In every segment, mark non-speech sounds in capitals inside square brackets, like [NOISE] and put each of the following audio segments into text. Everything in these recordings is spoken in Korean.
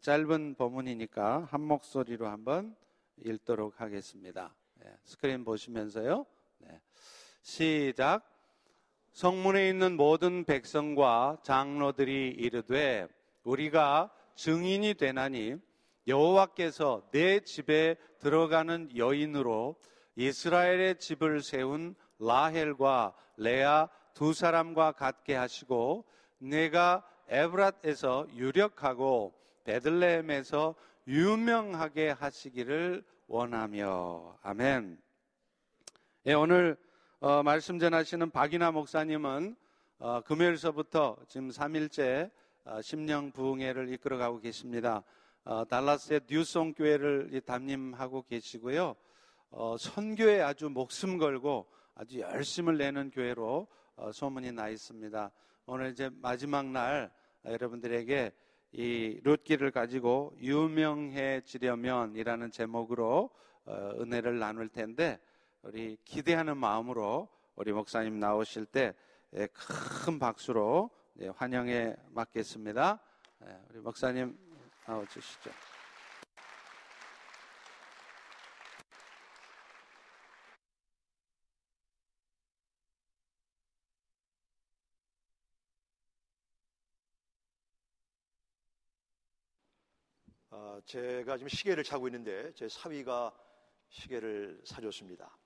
짧은 본문이니까 한 목소리로 한번 읽도록 하겠습니다. 네, 스크린 보시면서요. 네. 시작. 성문에 있는 모든 백성과 장로들이 이르되 우리가 증인이 되나니 여호와께서 내 집에 들어가는 여인으로 이스라엘의 집을 세운 라헬과 레아 두 사람과 같게 하시고 내가 에브랏에서 유력하고 베들레헴에서 유명하게 하시기를 원하며 아멘. 예, 오늘 어, 말씀 전하시는 박이나 목사님은 어, 금요일서부터 지금 3일째 어, 심령 부흥회를 이끌어가고 계십니다. 어, 달라스의 뉴송 교회를 담임하고 계시고요. 어, 선교에 아주 목숨 걸고 아주 열심을 내는 교회로 어, 소문이 나 있습니다. 오늘 이제 마지막 날 여러분들에게 이 룻기를 가지고 유명해지려면이라는 제목으로 은혜를 나눌 텐데 우리 기대하는 마음으로 우리 목사님 나오실 때 큰 박수로 환영해 맞겠습니다. 우리 목사님 나와 주시죠. 제가 지금 시계를 차고 있는데 제 사위가 시계를 사줬습니다.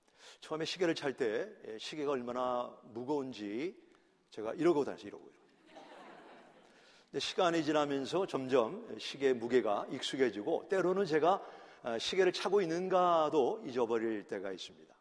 처음에 시계를 찰 때 시계가 얼마나 무거운지 제가 이러고 다녔어요. 이러고. 근데 시간이 지나면서 점점 시계의 무게가 익숙해지고 때로는 제가 어, 시계를 차고 있는가도 잊어버릴 때가 있습니다.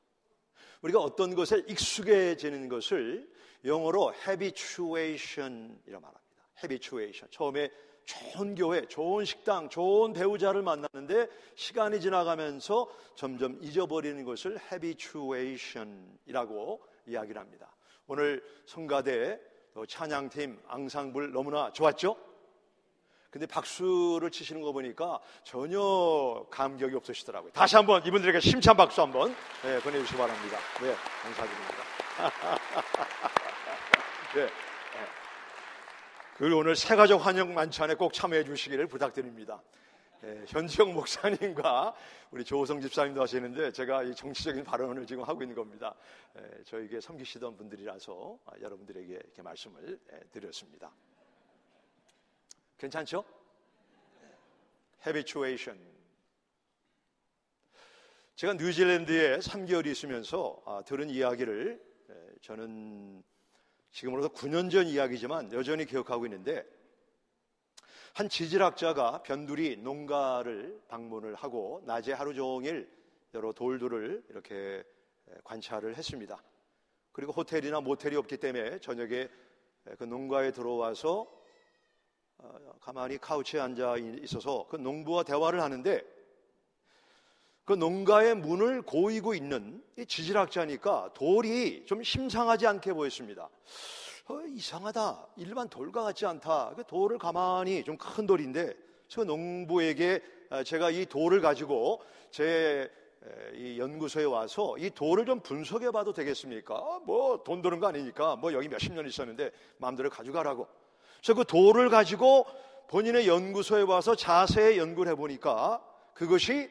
우리가 어떤 것에 익숙해지는 것을 영어로 habituation이라 말합니다. habituation. 처음에 좋은 교회, 좋은 식당, 좋은 배우자를 만났는데 시간이 지나가면서 점점 잊어버리는 것을 habituation이라고 이야기를 합니다. 오늘 성가대 찬양팀 앙상블 너무나 좋았죠? 근데 박수를 치시는 거 보니까 전혀 감격이 없으시더라고요. 다시 한번 이분들에게 심찬 박수 한번 네, 보내주시기 바랍니다. 네, 감사드립니다. [LAUGHS] 네. 그리고 오늘 새가족 환영 만찬에 꼭 참여해 주시기를 부탁드립니다. 예, 현지영 목사님과 우리 조호성 집사님도 하시는데 제가 이 정치적인 발언을 지금 하고 있는 겁니다. 예, 저에게 섬기시던 분들이라서 아, 여러분들에게 이렇게 말씀을 예, 드렸습니다. 괜찮죠? habituation. 제가 뉴질랜드에 3개월 있으면서 아, 들은 이야기를 예, 저는 지금으로서 9년 전 이야기지만 여전히 기억하고 있는데 한 지질학자가 변두리 농가를 방문을 하고 낮에 하루 종일 여러 돌들을 이렇게 관찰을 했습니다. 그리고 호텔이나 모텔이 없기 때문에 저녁에 그 농가에 들어와서 어, 가만히 카우치에 앉아 있어서 그 농부와 대화를 하는데 그 농가의 문을 고이고 있는 이 지질학자니까 돌이 좀 심상하지 않게 보였습니다. 어, 이상하다. 일반 돌과 같지 않다. 그 돌을 가만히 좀 큰 돌인데 저 농부에게 아, 제가 이 돌을 가지고 제 이 연구소에 와서 이 돌을 좀 분석해 봐도 되겠습니까? 아, 뭐돈 드는 거 아니니까 뭐 여기 몇십 년 있었는데 마음대로 가져가라고. 그래서 그 돌을 가지고 본인의 연구소에 와서 자세히 연구를 해보니까 그것이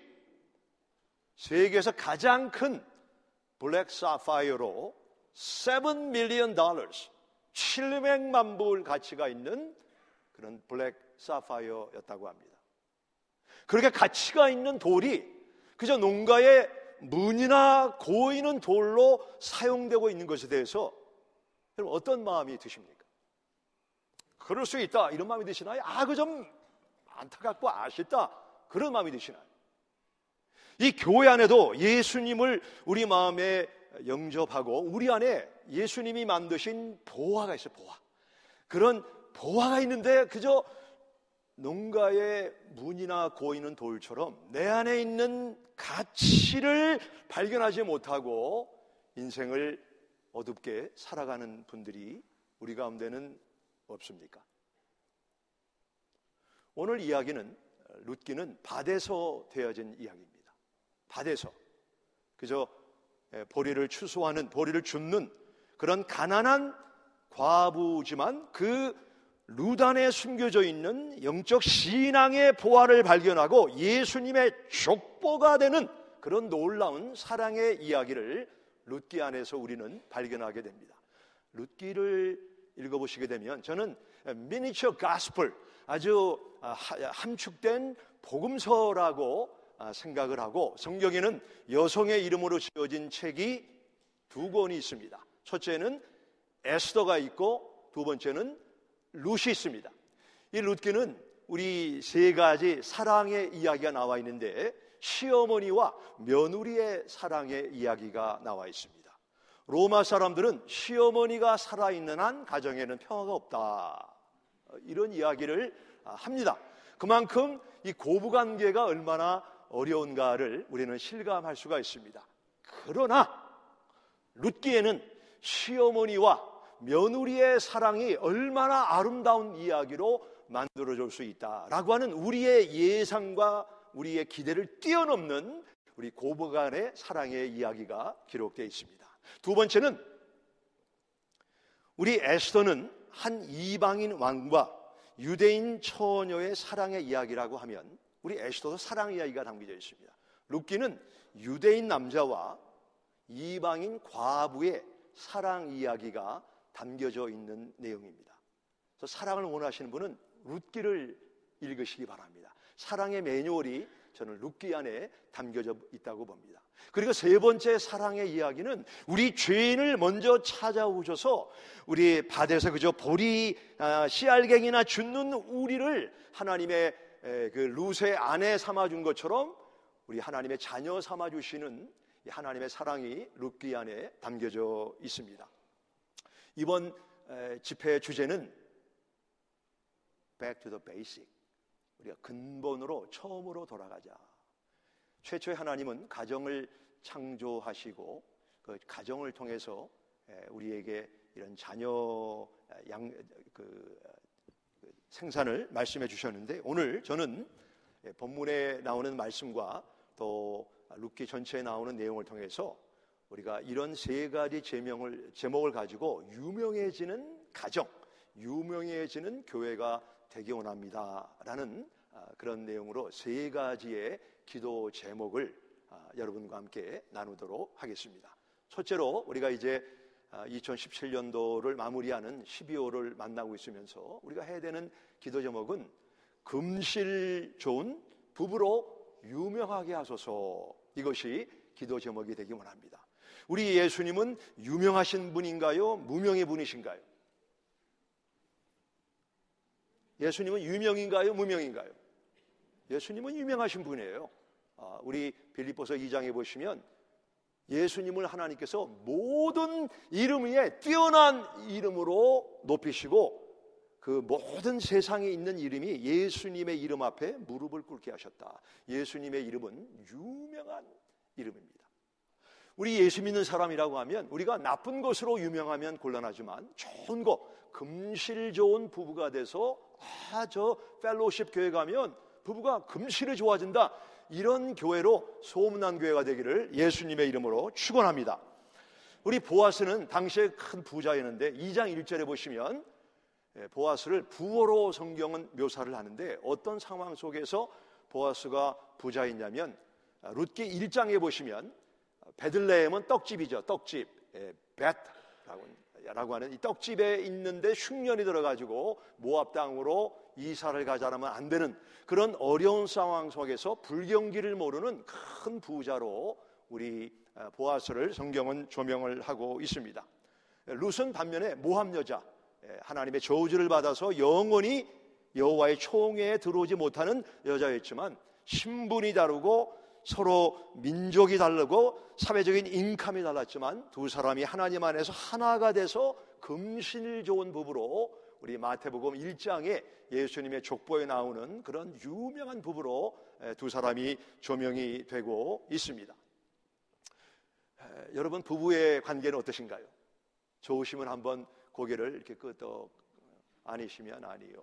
세계에서 가장 큰 블랙 사파이어로 7 million dollars 700만 불 가치가 있는 그런 블랙 사파이어였다고 합니다. 그렇게 가치가 있는 돌이 그저 농가의 문이나 고이는 돌로 사용되고 있는 것에 대해서 여러분 어떤 마음이 드십니까? 그럴 수 있다 이런 마음이 드시나요? 아, 그 좀 안타깝고 아쉽다 그런 마음이 드시나요? 이 교회 안에도 예수님을 우리 마음에 영접하고 우리 안에 예수님이 만드신 보화가 있어요, 보화. 그런 보화가 있는데 그저 농가의 문이나 고이는 돌처럼 내 안에 있는 가치를 발견하지 못하고 인생을 어둡게 살아가는 분들이 우리 가운데는 없습니까? 오늘 이야기는 룻기는 밭에서 되어진 이야기입니다. 밭에서 그저 보리를 추수하는 보리를 줍는 그런 가난한 과부지만 그 루단에 숨겨져 있는 영적 신앙의 보화를 발견하고 예수님의 족보가 되는 그런 놀라운 사랑의 이야기를 룻기 안에서 우리는 발견하게 됩니다. 룻기를 읽어보시게 되면 저는 미니처 가스플 아주 아, 함축된 복음서라고 아, 생각을 하고 성경에는 여성의 이름으로 지어진 책이 두 권이 있습니다. 첫째는 에스더가 있고 두 번째는 룻이 있습니다. 이 룻기는 우리 세 가지 사랑의 이야기가 나와 있는데 시어머니와 며느리의 사랑의 이야기가 나와 있습니다. 로마 사람들은 시어머니가 살아있는 한 가정에는 평화가 없다. 이런 이야기를 합니다. 그만큼 이 고부 관계가 얼마나 어려운가를 우리는 실감할 수가 있습니다. 그러나 룻기에는 시어머니와 며느리의 사랑이 얼마나 아름다운 이야기로 만들어줄 수 있다라고 하는 우리의 예상과 우리의 기대를 뛰어넘는 우리 고부간의 사랑의 이야기가 기록되어 있습니다. 두 번째는 우리 에스더는 한 이방인 왕과 유대인 처녀의 사랑의 이야기라고 하면 우리 에스더도 사랑 이야기가 담겨져 있습니다. 룻기는 유대인 남자와 이방인 과부의 사랑 이야기가 담겨져 있는 내용입니다. 그래서 사랑을 원하시는 분은 룻기를 읽으시기 바랍니다. 사랑의 매뉴얼이 저는 룻기 안에 담겨져 있다고 봅니다. 그리고 세 번째 사랑의 이야기는 우리 죄인을 먼저 찾아오셔서 우리 밭에서 그저 보리 아, 씨알갱이나 죽는 우리를 하나님의 그 루세 아내 삼아준 것처럼 우리 하나님의 자녀 삼아주시는 하나님의 사랑이 룻기 안에 담겨져 있습니다. 이번 집회 주제는 Back to the Basic. 우리가 근본으로 처음으로 돌아가자. 최초의 하나님은 가정을 창조하시고 그 가정을 통해서 우리에게 이런 자녀 양, 그, 그 생산을 말씀해 주셨는데 오늘 저는 본문에 나오는 말씀과 또 룻기 전체에 나오는 내용을 통해서 우리가 이런 세 가지 제명을 제목을 가지고 유명해지는 가정, 유명해지는 교회가 되기 원합니다 라는 아, 그런 내용으로 세 가지의 기도 제목을 아, 여러분과 함께 나누도록 하겠습니다. 첫째로 우리가 이제 2017년도를 아, 마무리하는 12월을 만나고 있으면서 우리가 해야 되는 기도 제목은 금실 좋은 부부로 유명하게 하소서 이것이 기도 제목이 되기 원합니다. 우리 예수님은 유명하신 분인가요? 무명의 분이신가요? 예수님은 유명인가요? 무명인가요? 예수님은 유명하신 분이에요. 아, 우리 빌립보서 2장에 보시면 예수님을 하나님께서 모든 이름 위에 뛰어난 이름으로 높이시고 그 모든 세상에 있는 이름이 예수님의 이름 앞에 무릎을 꿇게 하셨다. 예수님의 이름은 유명한 이름입니다. 우리 예수 믿는 사람이라고 하면 우리가 나쁜 것으로 유명하면 곤란하지만 좋은 것, 금실 좋은 부부가 돼서 아, 저 펠로십 교회 가면 부부가 금실이 좋아진다. 이런 교회로 소문난 교회가 되기를 예수님의 이름으로 축원합니다. 우리 보아스는 당시에 큰 부자였는데 2장 1절에 보시면 예, 보아스를 부어로 성경은 묘사를 하는데 어떤 상황 속에서 보아스가 부자였냐면 아, 룻기 1장에 보시면 베들레헴은 떡집이죠. 떡집. 예, 벳라고 하는 이 떡집에 있는데 흉년이 들어가지고 모압 땅으로 이사를 가자라면 안 되는 그런 어려운 상황 속에서 불경기를 모르는 큰 부자로 우리 아, 보아스를 성경은 조명을 하고 있습니다. 룻은 반면에 모함 여자, 예, 하나님의 저주를 받아서 영원히 여호와의 총회에 들어오지 못하는 여자였지만 신분이 다르고 서로 민족이 다르고 사회적인 인감이 달랐지만 두 사람이 하나님 안에서 하나가 돼서 금실 좋은 부부로 우리 마태복음 1장에 예수님의 족보에 나오는 그런 유명한 부부로 두 사람이 조명이 되고 있습니다. 여러분 부부의 관계는 어떠신가요? 좋으시면 한번 고개를 이렇게 끄덕 아니시면 아니요.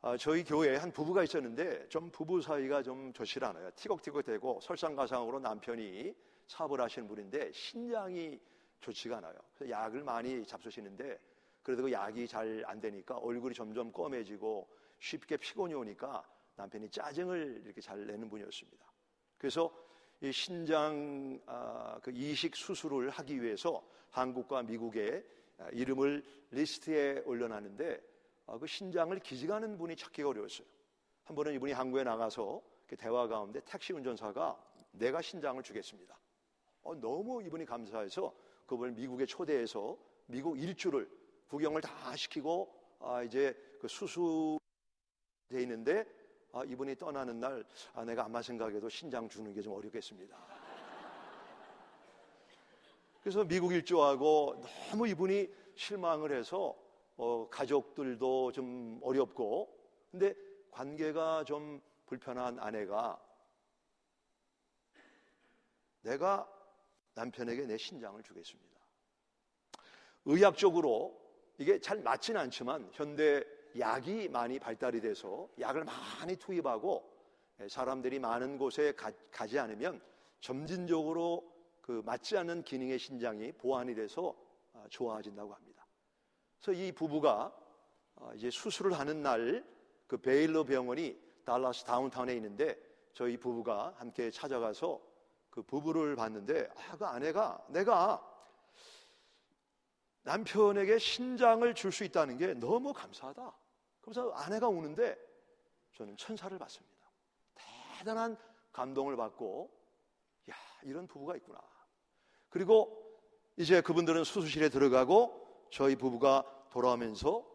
아, 저희 교회에 한 부부가 있었는데 좀 부부 사이가 좀 좋지 않아요. 티격티격되고 설상가상으로 남편이 사업을 하시는 분인데 신장이 좋지가 않아요. 그래서 약을 많이 잡수시는데 그래도 그 약이 잘 안 되니까 얼굴이 점점 검해지고 쉽게 피곤이 오니까 남편이 짜증을 이렇게 잘 내는 분이었습니다. 그래서 이 신장 아, 그 이식 수술을 하기 위해서 한국과 미국의 아, 이름을 리스트에 올려놨는데 아, 그 신장을 기증하는 분이 찾기가 어려웠어요. 한 번은 이분이 한국에 나가서 대화 가운데 택시 운전사가 내가 신장을 주겠습니다. 어, 너무 이분이 감사해서 그분을 미국에 초대해서 미국 일주를 구경을 다 시키고 아, 이제 그 수술돼 있는데 아, 이분이 떠나는 날 아, 내가 아마 생각해도 신장 주는 게 좀 어렵겠습니다. 그래서 미국 일주하고 너무 이분이 실망을 해서 어, 가족들도 좀 어렵고 근데 관계가 좀 불편한 아내가 내가 남편에게 내 신장을 주겠습니다. 의학적으로 이게 잘 맞지는 않지만 현대 약이 많이 발달이 돼서 약을 많이 투입하고 사람들이 많은 곳에 가, 지 않으면 점진적으로 그 맞지 않는 기능의 신장이 보완이 돼서 아, 좋아진다고 합니다. 그래서 이 부부가 아, 이제 수술을 하는 날 그 베일러 병원이 달라스 다운타운에 있는데 저희 부부가 함께 찾아가서 그 부부를 봤는데 아, 그 아내가 내가 남편에게 신장을 줄 수 있다는 게 너무 감사하다. 그래서 아내가 우는데 저는 천사를 봤습니다. 대단한 감동을 받고, 야, 이런 부부가 있구나. 그리고 이제 그분들은 수술실에 들어가고 저희 부부가 돌아오면서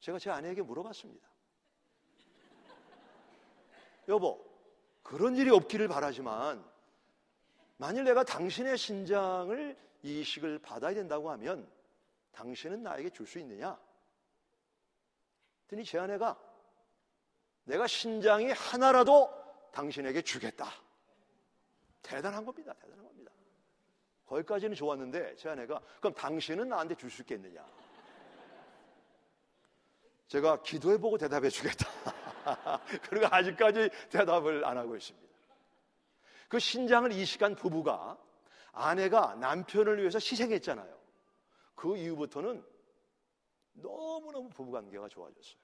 제가 제 아내에게 물어봤습니다. 여보, 그런 일이 없기를 바라지만 만일 내가 당신의 신장을 이식을 받아야 된다고 하면 당신은 나에게 줄 수 있느냐? 그랬더니 제 아내가 내가 신장이 하나라도 당신에게 주겠다. 대단한 겁니다. 대단한 겁니다. 거기까지는 좋았는데 제 아내가 그럼 당신은 나한테 줄 수 있겠느냐? 제가 기도해보고 대답해 주겠다. [LAUGHS] 그리고 아직까지 대답을 안 하고 있습니다. 그 신장을 이식한 부부가 아내가 남편을 위해서 희생했잖아요. 그 이후부터는 너무너무 부부관계가 좋아졌어요.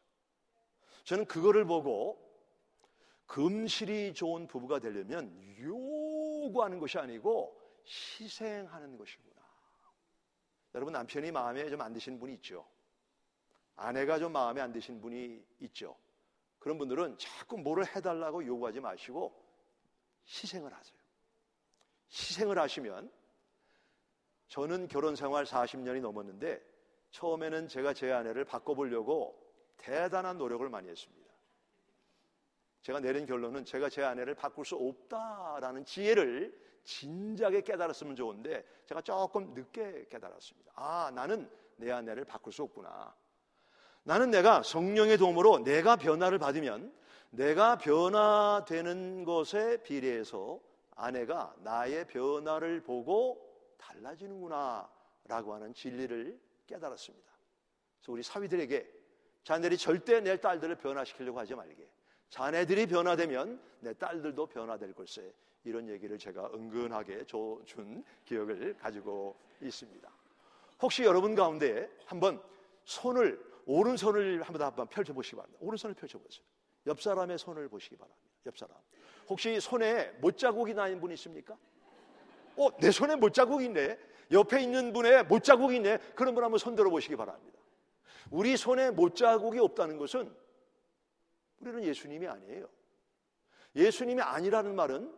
저는 그거를 보고 금실이 좋은 부부가 되려면 요구하는 것이 아니고 희생하는 것이구나. 여러분 남편이 마음에 좀 안 드신 분이 있죠. 아내가 좀 마음에 안 드신 분이 있죠. 그런 분들은 자꾸 뭐를 해달라고 요구하지 마시고 희생을 하세요. 희생을 하시면 저는 결혼 생활 40년이 넘었는데 처음에는 제가 제 아내를 바꿔보려고 대단한 노력을 많이 했습니다. 제가 내린 결론은 제가 제 아내를 바꿀 수 없다라는 지혜를 진작에 깨달았으면 좋은데 제가 조금 늦게 깨달았습니다. 아, 나는 내 아내를 바꿀 수 없구나. 나는 내가 성령의 도움으로 내가 변화를 받으면 내가 변화되는 것에 비례해서 아내가 나의 변화를 보고 달라지는구나 라고 하는 진리를 깨달았습니다. 그래서 우리 사위들에게 자네들이 절대 내 딸들을 변화시키려고 하지 말게. 자네들이 변화되면 내 딸들도 변화될 걸세. 이런 얘기를 제가 은근하게 준 기억을 가지고 있습니다. 혹시 여러분 가운데 한번 손을 오른손을 한번 한번 펼쳐 보시기 바랍니다. 오른손을 펼쳐 보세요. 옆 사람의 손을 보시기 바랍니다. 옆 사람. 혹시 손에 못자국이 나는 분 있습니까? 어, 내 손에 못자국이 있네. 옆에 있는 분의 못자국이 있네. 그런 분 한번 손 들어 보시기 바랍니다. 우리 손에 못자국이 없다는 것은 우리는 예수님이 아니에요. 예수님이 아니라는 말은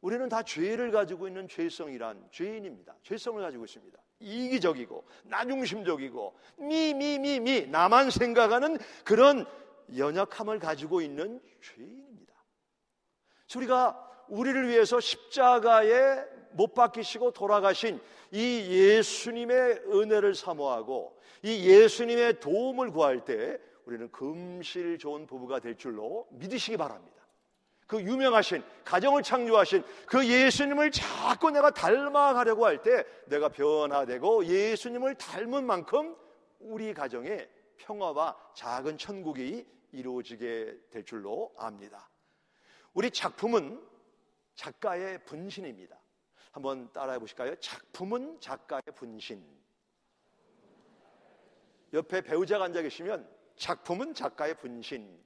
우리는 다 죄를 가지고 있는 죄성이란 죄인입니다. 죄성을 가지고 있습니다. 이기적이고 나중심적이고 미 미 미 미 나만 생각하는 그런 연약함을 가지고 있는 죄인입니다. 우리가 우리를 위해서 십자가에 못 박히시고 돌아가신 이 예수님의 은혜를 사모하고 이 예수님의 도움을 구할 때 우리는 금실 좋은 부부가 될 줄로 믿으시기 바랍니다. 그 유명하신 가정을 창조하신 그 예수님을 자꾸 내가 닮아가려고 할 때 내가 변화되고 예수님을 닮은 만큼 우리 가정에 평화와 작은 천국이 이루어지게 될 줄로 압니다. 우리 작품은 작가의 분신입니다. 한번 따라해 보실까요? 작품은 작가의 분신. 옆에 배우자가 앉아 계시면 작품은 작가의 분신.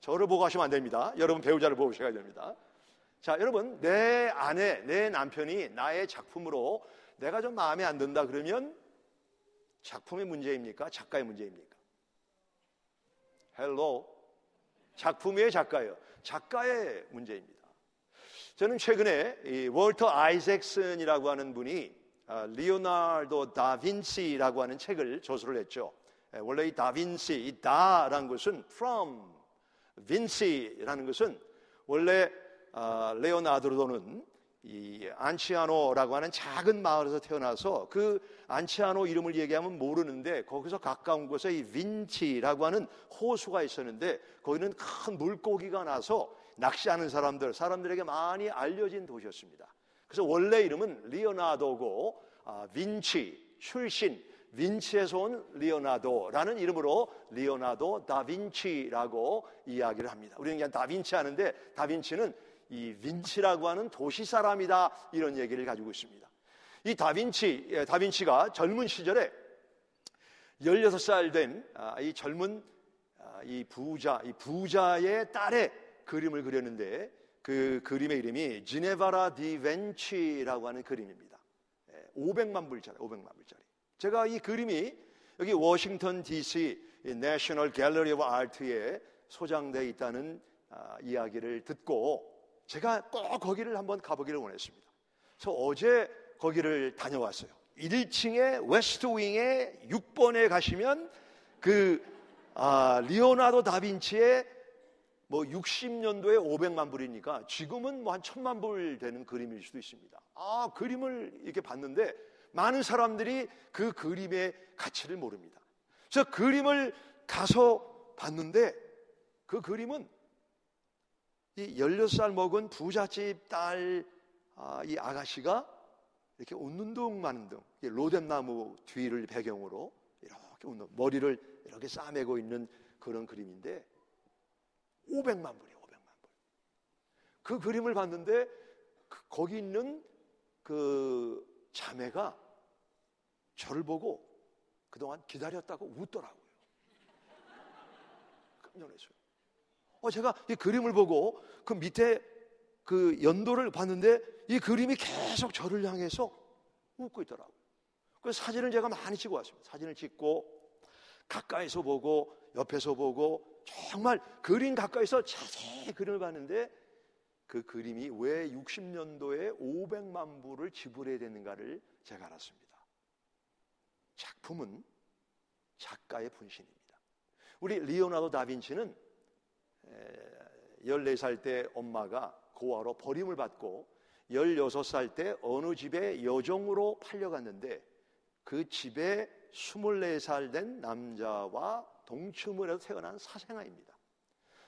저를 보고 하시면 안 됩니다. 여러분 배우자를 보셔야 됩니다. 자, 여러분, 내 아내, 내 남편이 나의 작품으로 내가 좀 마음에 안 든다 그러면 작품의 문제입니까? 작가의 문제입니까? Hello. 작품의 작가예요. 작가의 문제입니다. 저는 최근에 이 월터 아이작슨이라고 하는 분이 아, 리오나르도 다빈치라고 하는 책을 저술을 했죠. 예, 원래 이 다빈치, 이 다라는 것은 from, 빈치라는 것은 원래 아, 레오나르도는 이 안치아노라고 하는 작은 마을에서 태어나서 그 안치아노 이름을 얘기하면 모르는데 거기서 가까운 곳에 이 빈치라고 하는 호수가 있었는데 거기는 큰 물고기가 나서 낚시하는 사람들, 사람들에게 많이 알려진 도시였습니다. 그래서 원래 이름은 리오나도고 아, 빈치 출신 빈치에서 온 리오나도라는 이름으로 리오나도 다빈치라고 이야기를 합니다. 우리는 그냥 다빈치 하는데 다빈치는 이 빈치라고 하는 도시 사람이다 이런 얘기를 가지고 있습니다. 이 다빈치 예, 다빈치가 젊은 시절에 16살 된이 아, 젊은 아, 이 부자 이 부자의 딸의 그림을 그렸는데 그 그림의 이름이 지네브라 디 벤치라고 하는 그림입니다. 500만 예, 불짜리, 500만 불짜리. 제가 이 그림이 여기 워싱턴 DC National Gallery of Art에 소장되어 있다는 아, 이야기를 듣고 제가 꼭 거기를 한번 가보기를 원했습니다. 그래서 어제 거기를 다녀왔어요. 1층에 West Wing에 6번에 가시면 그 아, 리오나도 다빈치의 뭐 60년도에 500만 불이니까 지금은 뭐 한 천만 불 되는 그림일 수도 있습니다. 아, 그림을 이렇게 봤는데 많은 사람들이 그 그림의 가치를 모릅니다. 그래서 그림을 가서 봤는데 그 그림은 이 16살 먹은 부잣집 딸, 아, 이 아가씨가 이렇게 웃는 둥 마는 둥, 로뎀나무 뒤를 배경으로 이렇게 웃는, 머리를 이렇게 싸매고 있는 그런 그림인데 500만 불이에요, 500만 불. 그 그림을 봤는데 그, 거기 있는 그 자매가 저를 보고 그동안 기다렸다고 웃더라고요. 깜짝 놀랐어요. 어, 제가 이 그림을 보고 그 밑에 그 연도를 봤는데 이 그림이 계속 저를 향해서 웃고 있더라고요. 그래서 사진을 제가 많이 찍어 왔습니다. 사진을 찍고 가까이서 보고 옆에서 보고 정말 그림 가까이서 자세히 그림을 봤는데 그 그림이 왜 60년도에 500만 불을 지불해야 되는가를 제가 알았습니다. 작품은 작가의 분신입니다. 우리 리오나도 다빈치는 14살 때 엄마가 고아로 버림을 받고 16살 때 어느 집에 여종으로 팔려갔는데 그 집에 24살 된 남자와 동침을 해서 태어난 사생아입니다.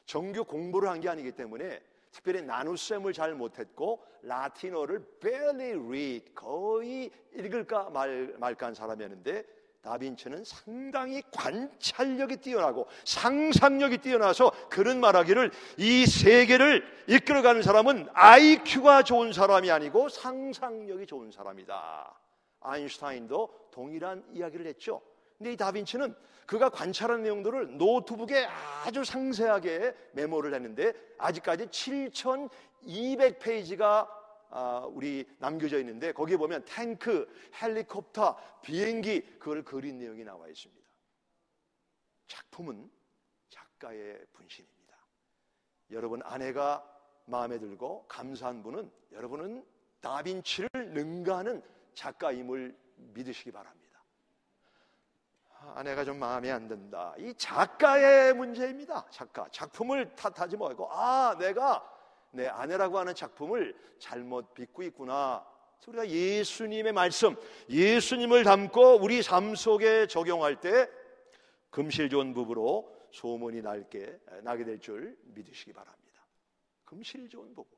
정규 공부를 한 게 아니기 때문에 특별히 나눗셈을 잘 못했고 라틴어를 barely read 거의 읽을까 말, 말까 한 사람이었는데 다빈치는 상당히 관찰력이 뛰어나고 상상력이 뛰어나서 그런 말하기를 이 세계를 이끌어가는 사람은 IQ가 좋은 사람이 아니고 상상력이 좋은 사람이다. 아인슈타인도 동일한 이야기를 했죠. 근데 이 다빈치는 그가 관찰한 내용들을 노트북에 아주 상세하게 메모를 했는데 아직까지 7,200페이지가 아, 우리 남겨져 있는데 거기에 보면 탱크, 헬리콥터, 비행기 그걸 그린 내용이 나와 있습니다. 작품은 작가의 분신입니다. 여러분 아내가 마음에 들고 감사한 분은 여러분은 다빈치를 능가하는 작가임을 믿으시기 바랍니다. 아내가 좀 마음에 안 든다. 이 작가의 문제입니다. 작가. 작품을 탓하지 말고, 아, 내가 내 아내라고 하는 작품을 잘못 빚고 있구나. 우리가 예수님의 말씀, 예수님을 담고 우리 삶 속에 적용할 때 금실 좋은 부부로 소문이 날게, 나게 될 줄 믿으시기 바랍니다. 금실 좋은 부부.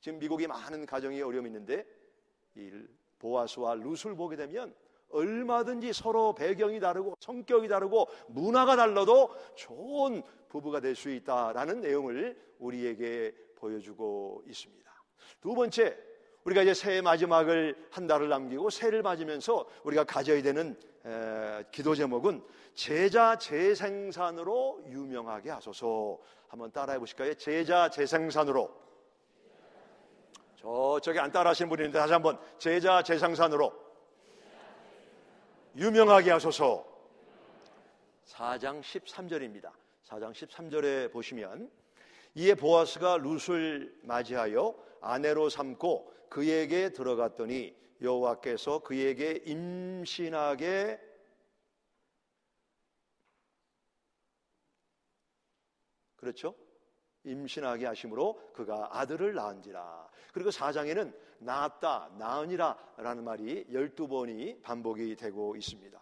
지금 미국에 많은 가정이 어려움이 있는데, 이 보아스와 루스를 보게 되면 얼마든지 서로 배경이 다르고 성격이 다르고 문화가 달라도 좋은 부부가 될 수 있다라는 내용을 우리에게 보여주고 있습니다. 두 번째, 우리가 이제 새해 마지막을 한 달을 남기고 새해를 맞으면서 우리가 가져야 되는 에, 기도 제목은 제자 재생산으로 유명하게 하소서. 한번 따라해 보실까요? 제자 재생산으로. 저쪽에 안 따라 하시는 분이 있는데 다시 한번 제자 재생산으로 유명하게 하소서. 4장 13절입니다. 4장 13절에 보시면 이에 보아스가 룻을 맞이하여 아내로 삼고 그에게 들어갔더니 여호와께서 그에게 임신하게 그렇죠? 임신하게 하심으로 그가 아들을 낳은지라. 그리고 사장에는 낳았다, 낳으니라 라는 말이 12번이 반복이 되고 있습니다.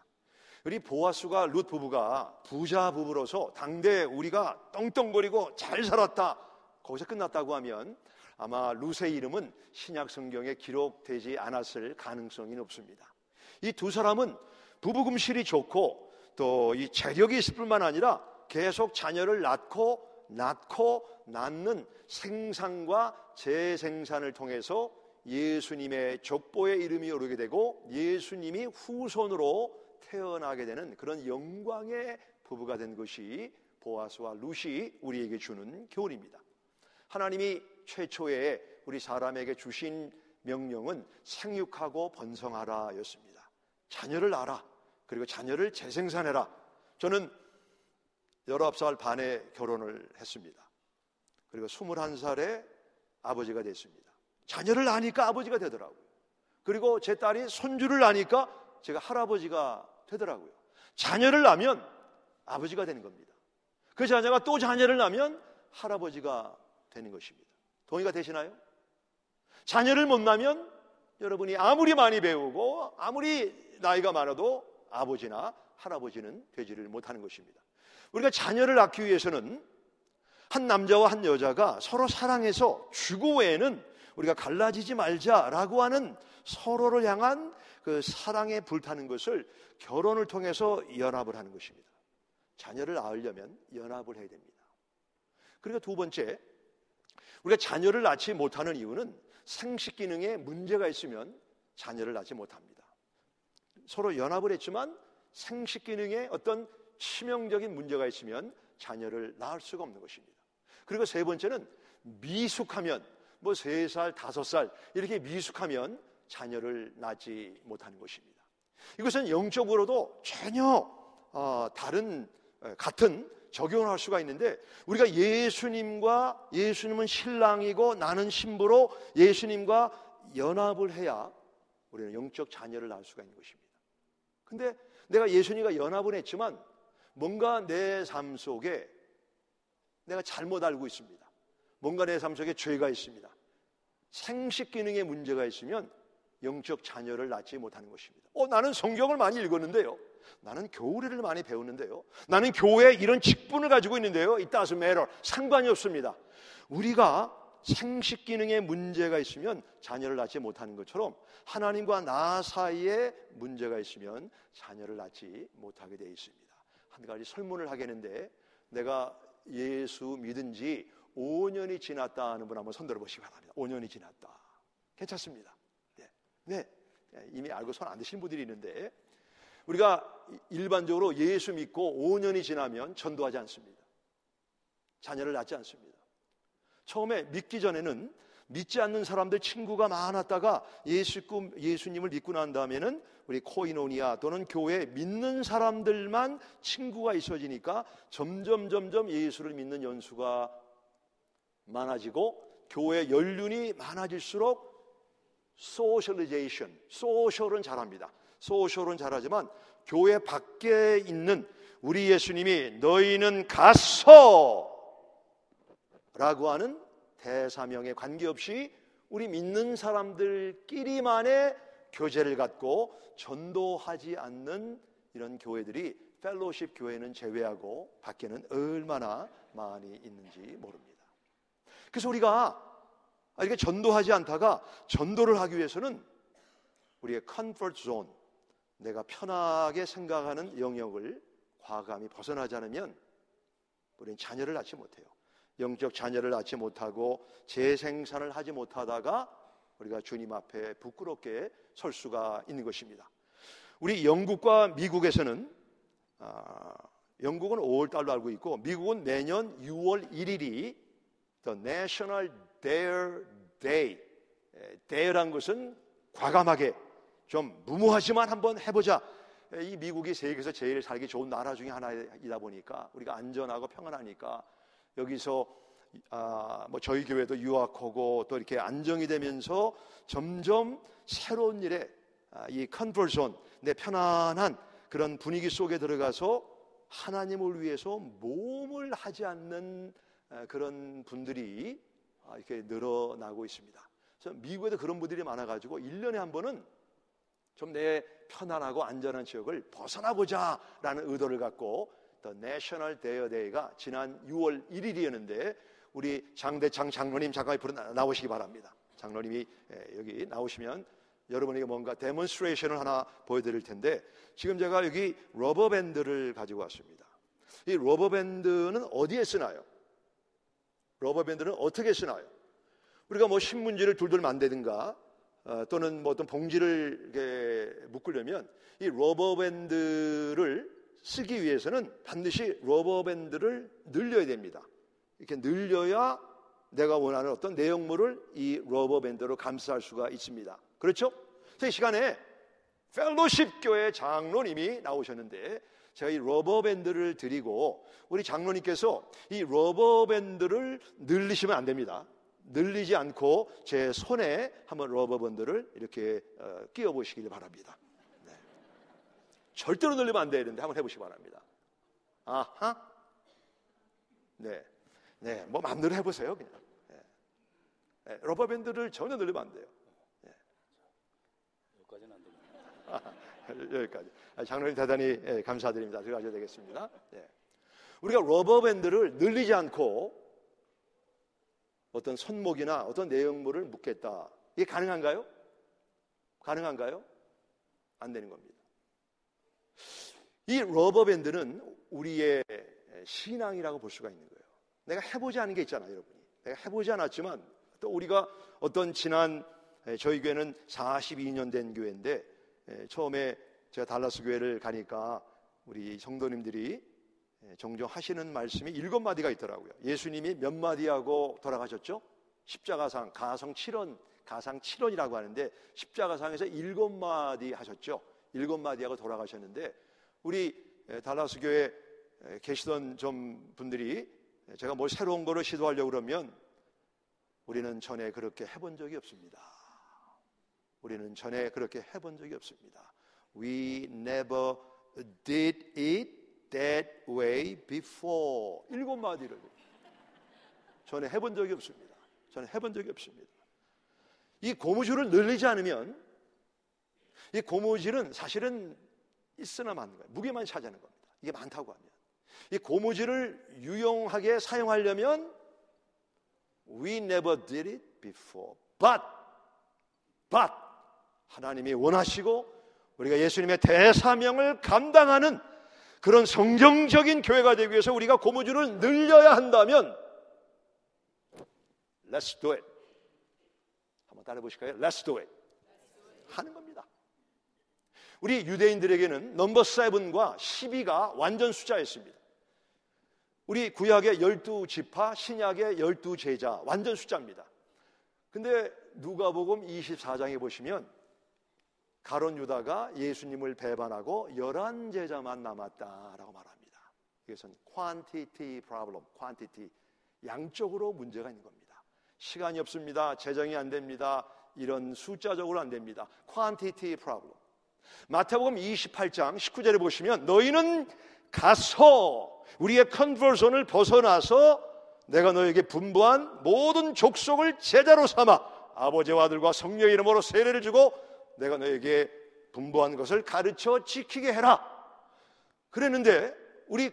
우리 보아수가 룻 부부가 부자 부부로서 당대 우리가 떵떵거리고 잘 살았다. 거기서 끝났다고 하면 아마 룻의 이름은 신약 성경에 기록되지 않았을 가능성이 높습니다. 이 두 사람은 부부 금실이 좋고 또 이 재력이 있을 뿐만 아니라 계속 자녀를 낳고 낳고 낳는 생산과 재생산을 통해서 예수님의 족보의 이름이 오르게 되고 예수님이 후손으로 태어나게 되는 그런 영광의 부부가 된 것이 보아스와 루시 우리에게 주는 교훈입니다. 하나님이 최초에 우리 사람에게 주신 명령은 생육하고 번성하라였습니다. 자녀를 낳아 그리고 자녀를 재생산해라. 저는 19살 반에 결혼을 했습니다. 그리고 21살에 아버지가 됐습니다. 자녀를 낳으니까 아버지가 되더라고요. 그리고 제 딸이 손주를 낳으니까 제가 할아버지가 되더라고요. 자녀를 낳으면 아버지가 되는 겁니다. 그 자녀가 또 자녀를 낳으면 할아버지가 되는 것입니다. 동의가 되시나요? 자녀를 못 낳으면 여러분이 아무리 많이 배우고 아무리 나이가 많아도 아버지나 할아버지는 되지를 못하는 것입니다. 우리가 자녀를 낳기 위해서는 한 남자와 한 여자가 서로 사랑해서 주고 외에는 우리가 갈라지지 말자라고 하는 서로를 향한 그 사랑에 불타는 것을 결혼을 통해서 연합을 하는 것입니다. 자녀를 낳으려면 연합을 해야 됩니다. 그리고 두 번째, 우리가 자녀를 낳지 못하는 이유는 생식 기능에 문제가 있으면 자녀를 낳지 못합니다. 서로 연합을 했지만 생식 기능에 어떤 치명적인 문제가 있으면 자녀를 낳을 수가 없는 것입니다. 그리고 세 번째는 미숙하면 뭐 세 살, 다섯 살 이렇게 미숙하면 자녀를 낳지 못하는 것입니다. 이것은 영적으로도 전혀 어, 다른 같은 적용을 할 수가 있는데 우리가 예수님과 예수님은 신랑이고 나는 신부로 예수님과 연합을 해야 우리는 영적 자녀를 낳을 수가 있는 것입니다. 근데 내가 예수님과 연합을 했지만 뭔가 내 삶 속에 내가 잘못 알고 있습니다. 뭔가 내 삶 속에 죄가 있습니다. 생식 기능에 문제가 있으면 영적 자녀를 낳지 못하는 것입니다. 어, 나는 성경을 많이 읽었는데요. 나는 교회를 많이 배우는데요. 나는 교회에 이런 직분을 가지고 있는데요. It doesn't matter. 상관이 없습니다. 우리가 생식 기능에 문제가 있으면 자녀를 낳지 못하는 것처럼 하나님과 나 사이에 문제가 있으면 자녀를 낳지 못하게 되어 있습니다. 한 가지 설문을 하겠는데 내가 예수 믿은 지 5년이 지났다 하는 분 한번 손들어 보시기 바랍니다. 5년이 지났다. 괜찮습니다. 네. 네. 이미 알고 손 안 드신 분들이 있는데 우리가 일반적으로 예수 믿고 5년이 지나면 전도하지 않습니다. 자녀를 낳지 않습니다. 처음에 믿기 전에는 믿지 않는 사람들 친구가 많았다가 예수, 예수님을 믿고 난 다음에는 우리 코이노니아 또는 교회 믿는 사람들만 친구가 있어지니까 점점 점점 예수를 믿는 연수가 많아지고 교회 연륜이 많아질수록 socialization, social은 잘합니다. social은 잘하지만 교회 밖에 있는 우리 예수님이 너희는 가서 라고 하는 대사명에 관계없이 우리 믿는 사람들끼리만의 교제를 갖고 전도하지 않는 이런 교회들이 펠로십 교회는 제외하고 밖에는 얼마나 많이 있는지 모릅니다. 그래서 우리가 이렇게 전도하지 않다가 전도를 하기 위해서는 우리의 comfort zone, 내가 편하게 생각하는 영역을 과감히 벗어나지 않으면 우리는 자녀를 낳지 못해요. 영적 자녀를 낳지 못하고 재생산을 하지 못하다가 우리가 주님 앞에 부끄럽게 설 수가 있는 것입니다. 우리 영국과 미국에서는 아, 영국은 5월 달로 알고 있고 미국은 매년 6월 1일이 The National Dare Day. Dare란 것은 과감하게 좀 무모하지만 한번 해보자. 이 미국이 세계에서 제일 살기 좋은 나라 중에 하나이다 보니까 우리가 안전하고 평안하니까 여기서 아, 뭐 저희 교회도 유학하고 또 이렇게 안정이 되면서 점점 새로운 일에 아, 이 컨버전 내 편안한 그런 분위기 속에 들어가서 하나님을 위해서 몸을 하지 않는 아, 그런 분들이 아, 이렇게 늘어나고 있습니다. 그래서 미국에도 그런 분들이 많아가지고 1년에 한 번은 좀 내 편안하고 안전한 지역을 벗어나보자라는 의도를 갖고 The National Day Day가 지난 6월 1일이었는데 우리 장대창 장로님 잠깐 앞으로 나오시기 바랍니다. 장로님이 예, 여기 나오시면 여러분에게 뭔가 demonstration을 하나 보여드릴 텐데 지금 제가 여기 rubber band를 가지고 왔습니다. 이 rubber band는 어디에 쓰나요? rubber band는 어떻게 쓰나요? 우리가 뭐 신문지를 둘둘 말든가 어, 또는 뭐 어떤 봉지를 묶으려면 이 rubber band를 쓰기 위해서는 반드시 rubber band를 늘려야 됩니다. 이렇게 늘려야 내가 원하는 어떤 내용물을 이 rubber band로 감쌀 수가 있습니다. 그렇죠? 이 시간에 펠로십 교회 장로님이 나오셨는데 제가 이 rubber band를 드리고 우리 장로님께서 이 rubber band를 늘리시면 안 됩니다. 늘리지 않고 제 손에 한번 rubber band를 이렇게 어, 끼워 보시길 바랍니다. 네. 절대로 늘리면 안 되는데 한번 해보시기 바랍니다. 아하. 네. 네. 뭐 마음대로 해보세요. 그냥. 네. 네. rubber band를 전혀 늘리면 안 돼요. 여기까지는 안 됩니다. [LAUGHS] [LAUGHS] 여기까지. 아, 장로님 대단히 예, 감사드립니다. 들어가셔야 되겠습니다. 예. 우리가 rubber band를 늘리지 않고 어떤 손목이나 어떤 내용물을 묶겠다. 이게 가능한가요? 가능한가요? 안 되는 겁니다. 이 러버밴드는 우리의 신앙이라고 볼 수가 있는 거예요. 내가 해보지 않은 게 있잖아요, 여러분이. 내가 해보지 않았지만 또 우리가 어떤 지난 저희 교회는 42년 된 교회인데 처음에 제가 달라스 교회를 가니까 우리 성도님들이 종종 하시는 말씀이 일곱 마디가 있더라고요. 예수님이 몇 마디하고 돌아가셨죠? 십자가상 가성 7원, 가상 7원이라고 하는데 십자가상에서 일곱 마디 하셨죠. 일곱 마디하고 돌아가셨는데 우리 달라스 교회 계시던 좀 분들이 제가 뭘 새로운 거를 시도하려고 그러면 우리는 전에 그렇게 해본 적이 없습니다. 우리는 전에 그렇게 해본 적이 없습니다. We never did it that way before. 일곱 마디를. 전에 해본 적이 없습니다. 저는 해본 적이 없습니다. 이 고무줄을 늘리지 않으면 이 고무줄은 사실은 있으나 마는 거예요. 무게만 차지하는 겁니다. 이게 많다고 하면. 이 고무줄을 유용하게 사용하려면 we never did it before. But, but 하나님이 원하시고 우리가 예수님의 대사명을 감당하는 그런 성경적인 교회가 되기 위해서 우리가 고무줄을 늘려야 한다면 Let's do it. 한번 따라 보실까요? Let's do it. 하는 겁니다. 우리 유대인들에게는 넘버 7과 12가 완전 숫자였습니다. 우리 구약의 열두 지파, 신약의 열두 제자, 완전 숫자입니다. 근데 누가복음 24장에 보시면 가론 유다가 예수님을 배반하고 열한 제자만 남았다라고 말합니다. 이것은 quantity problem, quantity 양적으로 문제가 있는 겁니다. 시간이 없습니다. 재정이 안 됩니다. 이런 숫자적으로 안 됩니다. quantity problem. 마태복음 28장 19절에 보시면 너희는 가서 우리의 컨버전을 벗어나서 내가 너에게 분부한 모든 족속을 제자로 삼아 아버지와 아들과 성령의 이름으로 세례를 주고 내가 너에게 분부한 것을 가르쳐 지키게 해라. 그랬는데 우리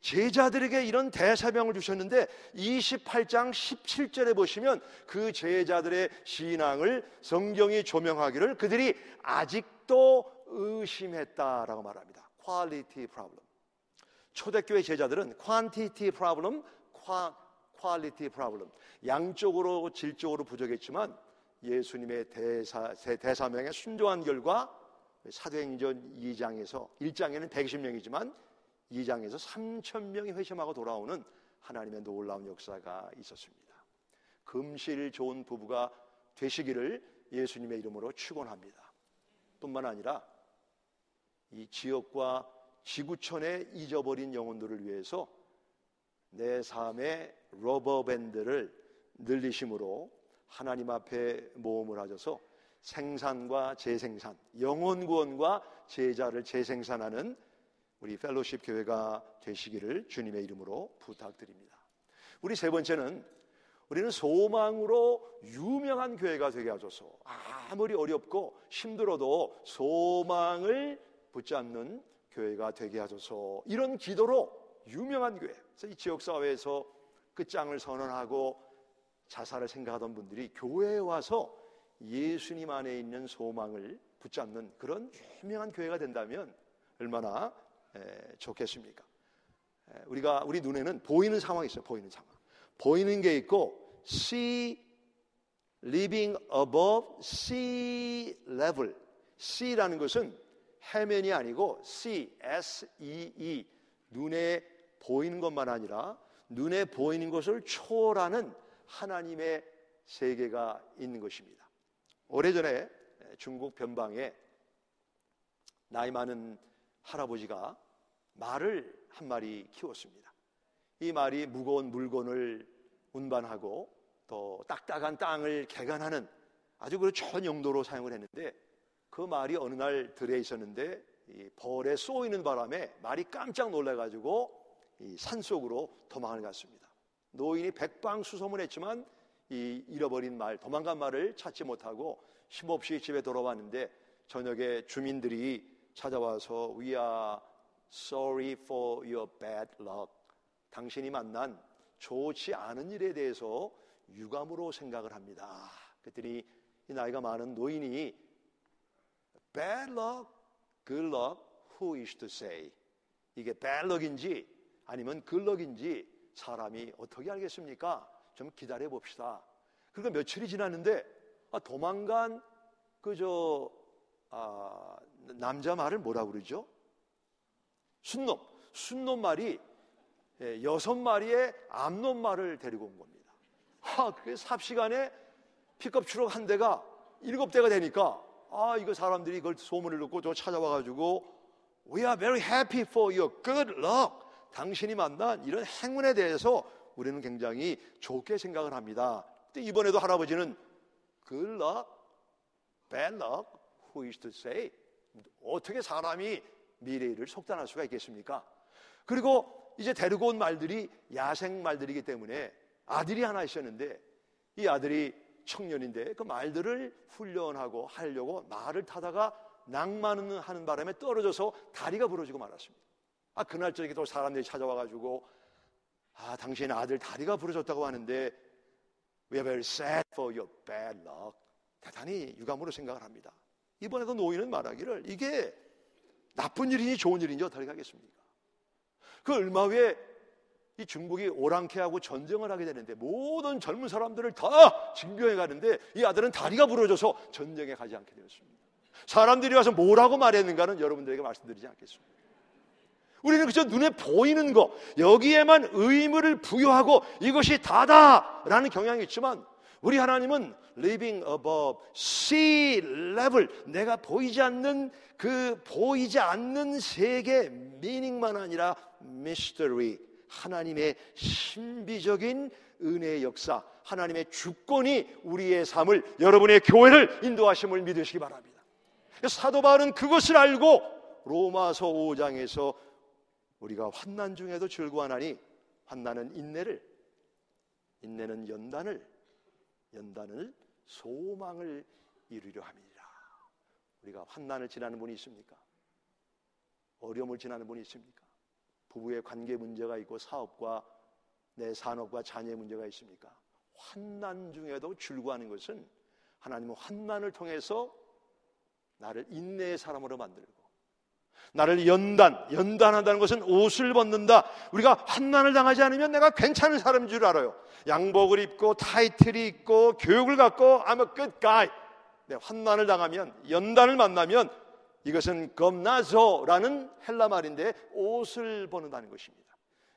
제자들에게 이런 대사명을 주셨는데 28장 17절에 보시면 그 제자들의 신앙을 성경이 조명하기를 그들이 아직도 의심했다라고 말합니다. Quality problem. 초대교회 제자들은 quantity problem, 퀄리티 프로블럼. 양쪽으로 질적으로 부족했지만 예수님의 대사, 대사명에 순종한 결과 사도행전 2장에서 1장에는 120명이지만 2장에서 3천 명이 회심하고 돌아오는 하나님의 놀라운 역사가 있었습니다. 금실 좋은 부부가 되시기를 예수님의 이름으로 축원합니다. 뿐만 아니라 이 지역과 지구촌에 잃어버린 영혼들을 위해서 내 삶의 rubber band를 늘리심으로 하나님 앞에 모험을 하셔서 생산과 재생산, 영혼 구원과 제자를 재생산하는 우리 펠로십 교회가 되시기를 주님의 이름으로 부탁드립니다. 우리 세 번째는 우리는 소망으로 유명한 교회가 되게 하소서. 아무리 어렵고 힘들어도 소망을 붙잡는 교회가 되게 하소서. 이런 기도로 유명한 교회. 이 지역 사회에서 끝장을 선언하고 자살을 생각하던 분들이 교회에 와서 예수님 안에 있는 소망을 붙잡는 그런 유명한 교회가 된다면 얼마나 좋겠습니까? 우리가 우리 눈에는 보이는 상황이 있어요. 보이는 상황. 보이는 게 있고 see living above sea level. sea라는 것은 해면이 아니고 see s e e 눈에 보이는 것만 아니라 눈에 보이는 것을 초월하는 하나님의 세계가 있는 것입니다. 오래전에 중국 변방에 나이 많은 할아버지가 말을 한 마리 키웠습니다. 이 말이 무거운 물건을 운반하고 또 딱딱한 땅을 개간하는 아주 그 좋은 용도로 사용을 했는데 그 말이 어느 날 들에 있었는데 이 벌에 쏘이는 바람에 말이 깜짝 놀라가지고 이 산속으로 도망을 갔습니다. 노인이 백방수소문 했지만 이 잃어버린 말, 도망간 말을 찾지 못하고 힘없이 집에 돌아왔는데 저녁에 주민들이 찾아와서 We are sorry for your bad luck. 당신이 만난 좋지 않은 일에 대해서 유감으로 생각을 합니다. 그랬더니 이 나이가 많은 노인이 bad luck, good luck, who is to say? 이게 bad luck인지 아니면 good luck인지 사람이 어떻게 알겠습니까? 좀 기다려 봅시다. 그러니까 며칠이 지났는데 아, 도망간 그저 아, 남자 말을 뭐라 그러죠? 순놈. 순놈 말이 예, 여섯 마리의 암놈 말을 데리고 온 겁니다. 아, 그게 삽시간에 픽업 트럭 한 대가 일곱 대가 되니까 아, 이거 사람들이 그걸 소문을 듣고 저 찾아와가지고 We are very happy for your good luck. 당신이 만난 이런 행운에 대해서 우리는 굉장히 좋게 생각을 합니다. 근데 이번에도 할아버지는 good luck, bad luck, who is to say? 어떻게 사람이 미래를 속단할 수가 있겠습니까? 그리고 이제 데리고 온 말들이 야생 말들이기 때문에 아들이 하나 있었는데 이 아들이 청년인데 그 말들을 훈련하고 하려고 말을 타다가 낭만하는 바람에 떨어져서 다리가 부러지고 말았습니다. 아, 그날 저녁에 또 사람들이 찾아와가지고 아, 당신의 아들 다리가 부러졌다고 하는데 We are very sad for your bad luck. 대단히 유감으로 생각을 합니다. 이번에도 노인은 말하기를 이게 나쁜 일이니 좋은 일인지 어떻게 하겠습니까? 그 얼마 후에 이 중국이 오랑캐하고 전쟁을 하게 되는데 모든 젊은 사람들을 다 징병해 가는데 이 아들은 다리가 부러져서 전쟁에 가지 않게 되었습니다. 사람들이 와서 뭐라고 말했는가는 여러분들에게 말씀드리지 않겠습니다. 우리는 그저 눈에 보이는 것, 여기에만 의무를 부여하고 이것이 다다라는 경향이 있지만 우리 하나님은 living above sea level 내가 보이지 않는 그 보이지 않는 세계 미닝만 아니라 mystery 하나님의 신비적인 은혜의 역사 하나님의 주권이 우리의 삶을 여러분의 교회를 인도하심을 믿으시기 바랍니다. 사도 바울은 그것을 알고 로마서 5장에서 우리가 환난 중에도 즐거워하나니 환난은 인내를 인내는 연단을 연단을 소망을 이루려 함이라. 우리가 환난을 지나는 분이 있습니까? 어려움을 지나는 분이 있습니까? 부부의 관계 문제가 있고 사업과 내 산업과 자녀의 문제가 있습니까? 환난 중에도 즐거워하는 것은 하나님은 환난을 통해서 나를 인내의 사람으로 만들고 나를 연단, 연단한다는 것은 옷을 벗는다. 우리가 환난을 당하지 않으면 내가 괜찮은 사람인 줄 알아요. 양복을 입고 타이틀이 있고 교육을 갖고 good guy. 네, 환난을 당하면 연단을 만나면 이것은 겁나서라는 헬라 말인데 옷을 벗는다는 것입니다.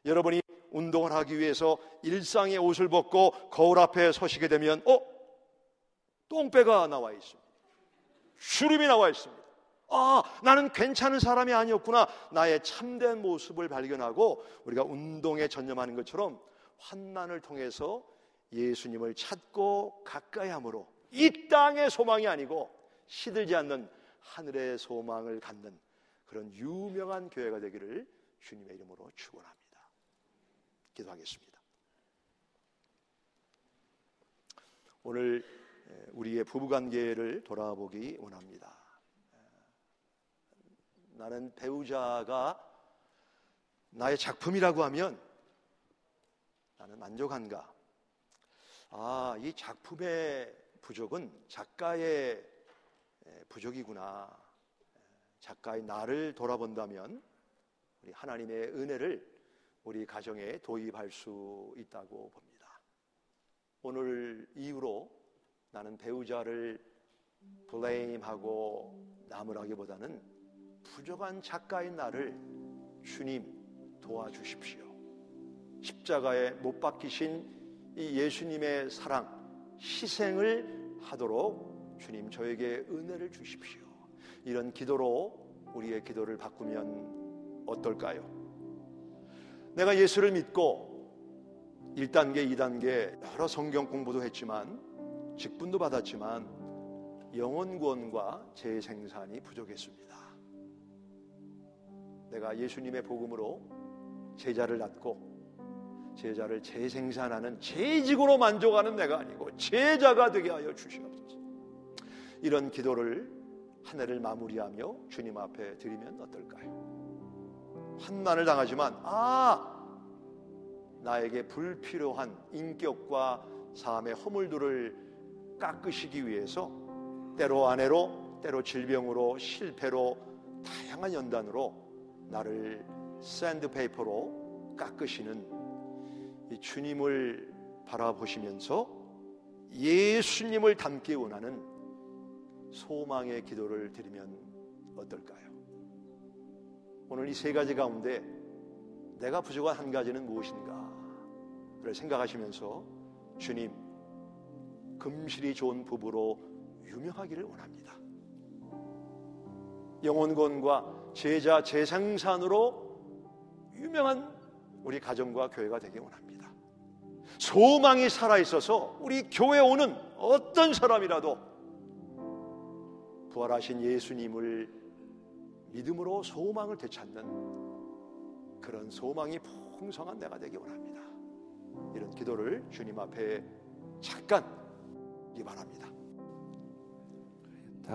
여러분이 운동을 하기 위해서 일상의 옷을 벗고 거울 앞에 서시게 되면 어? 똥배가 나와 있습니다. 주름이 나와 있습니다. 아, 나는 괜찮은 사람이 아니었구나. 나의 참된 모습을 발견하고 우리가 운동에 전념하는 것처럼 환난을 통해서 예수님을 찾고 가까이 함으로 이 땅의 소망이 아니고 시들지 않는 하늘의 소망을 갖는 그런 유명한 교회가 되기를 주님의 이름으로 축원합니다. 기도하겠습니다. 오늘 우리의 부부 관계를 돌아보기 원합니다. 나는 배우자가 나의 작품이라고 하면 나는 만족한가? 아, 이 작품의 부족은 작가의 부족이구나. 작가의 나를 돌아본다면 우리 하나님의 은혜를 우리 가정에 도입할 수 있다고 봅니다. 오늘 이후로 나는 배우자를 블레임하고 나무라기보다는 부족한 작가인 나를 주님 도와주십시오. 십자가에 못 박히신 이 예수님의 사랑, 희생을 하도록 주님 저에게 은혜를 주십시오. 이런 기도로 우리의 기도를 바꾸면 어떨까요? 내가 예수를 믿고 1단계, 2단계 여러 성경 공부도 했지만 직분도 받았지만 영원 구원과 재생산이 부족했습니다. 내가 예수님의 복음으로 제자를 낳고 제자를 재생산하는 재직으로 만족하는 내가 아니고 제자가 되게 하여 주시옵소서. 이런 기도를 한 해를 마무리하며 주님 앞에 드리면 어떨까요? 환난을 당하지만 아 나에게 불필요한 인격과 삶의 허물들을 깎으시기 위해서 때로 아내로 때로 질병으로 실패로 다양한 연단으로 나를 샌드페이퍼로 깎으시는 이 주님을 바라보시면서 예수님을 닮기 원하는 소망의 기도를 드리면 어떨까요? 오늘 이 세 가지 가운데 내가 부족한 한 가지는 무엇인가를 생각하시면서 주님 금실이 좋은 부부로 유명하기를 원합니다. 영혼권과 제자 재생산으로 유명한 우리 가정과 교회가 되기 원합니다. 소망이 살아있어서 우리 교회 오는 어떤 사람이라도 부활하신 예수님을 믿음으로 소망을 되찾는 그런 소망이 풍성한 내가 되기 원합니다. 이런 기도를 주님 앞에 잠깐 이 바랍니다.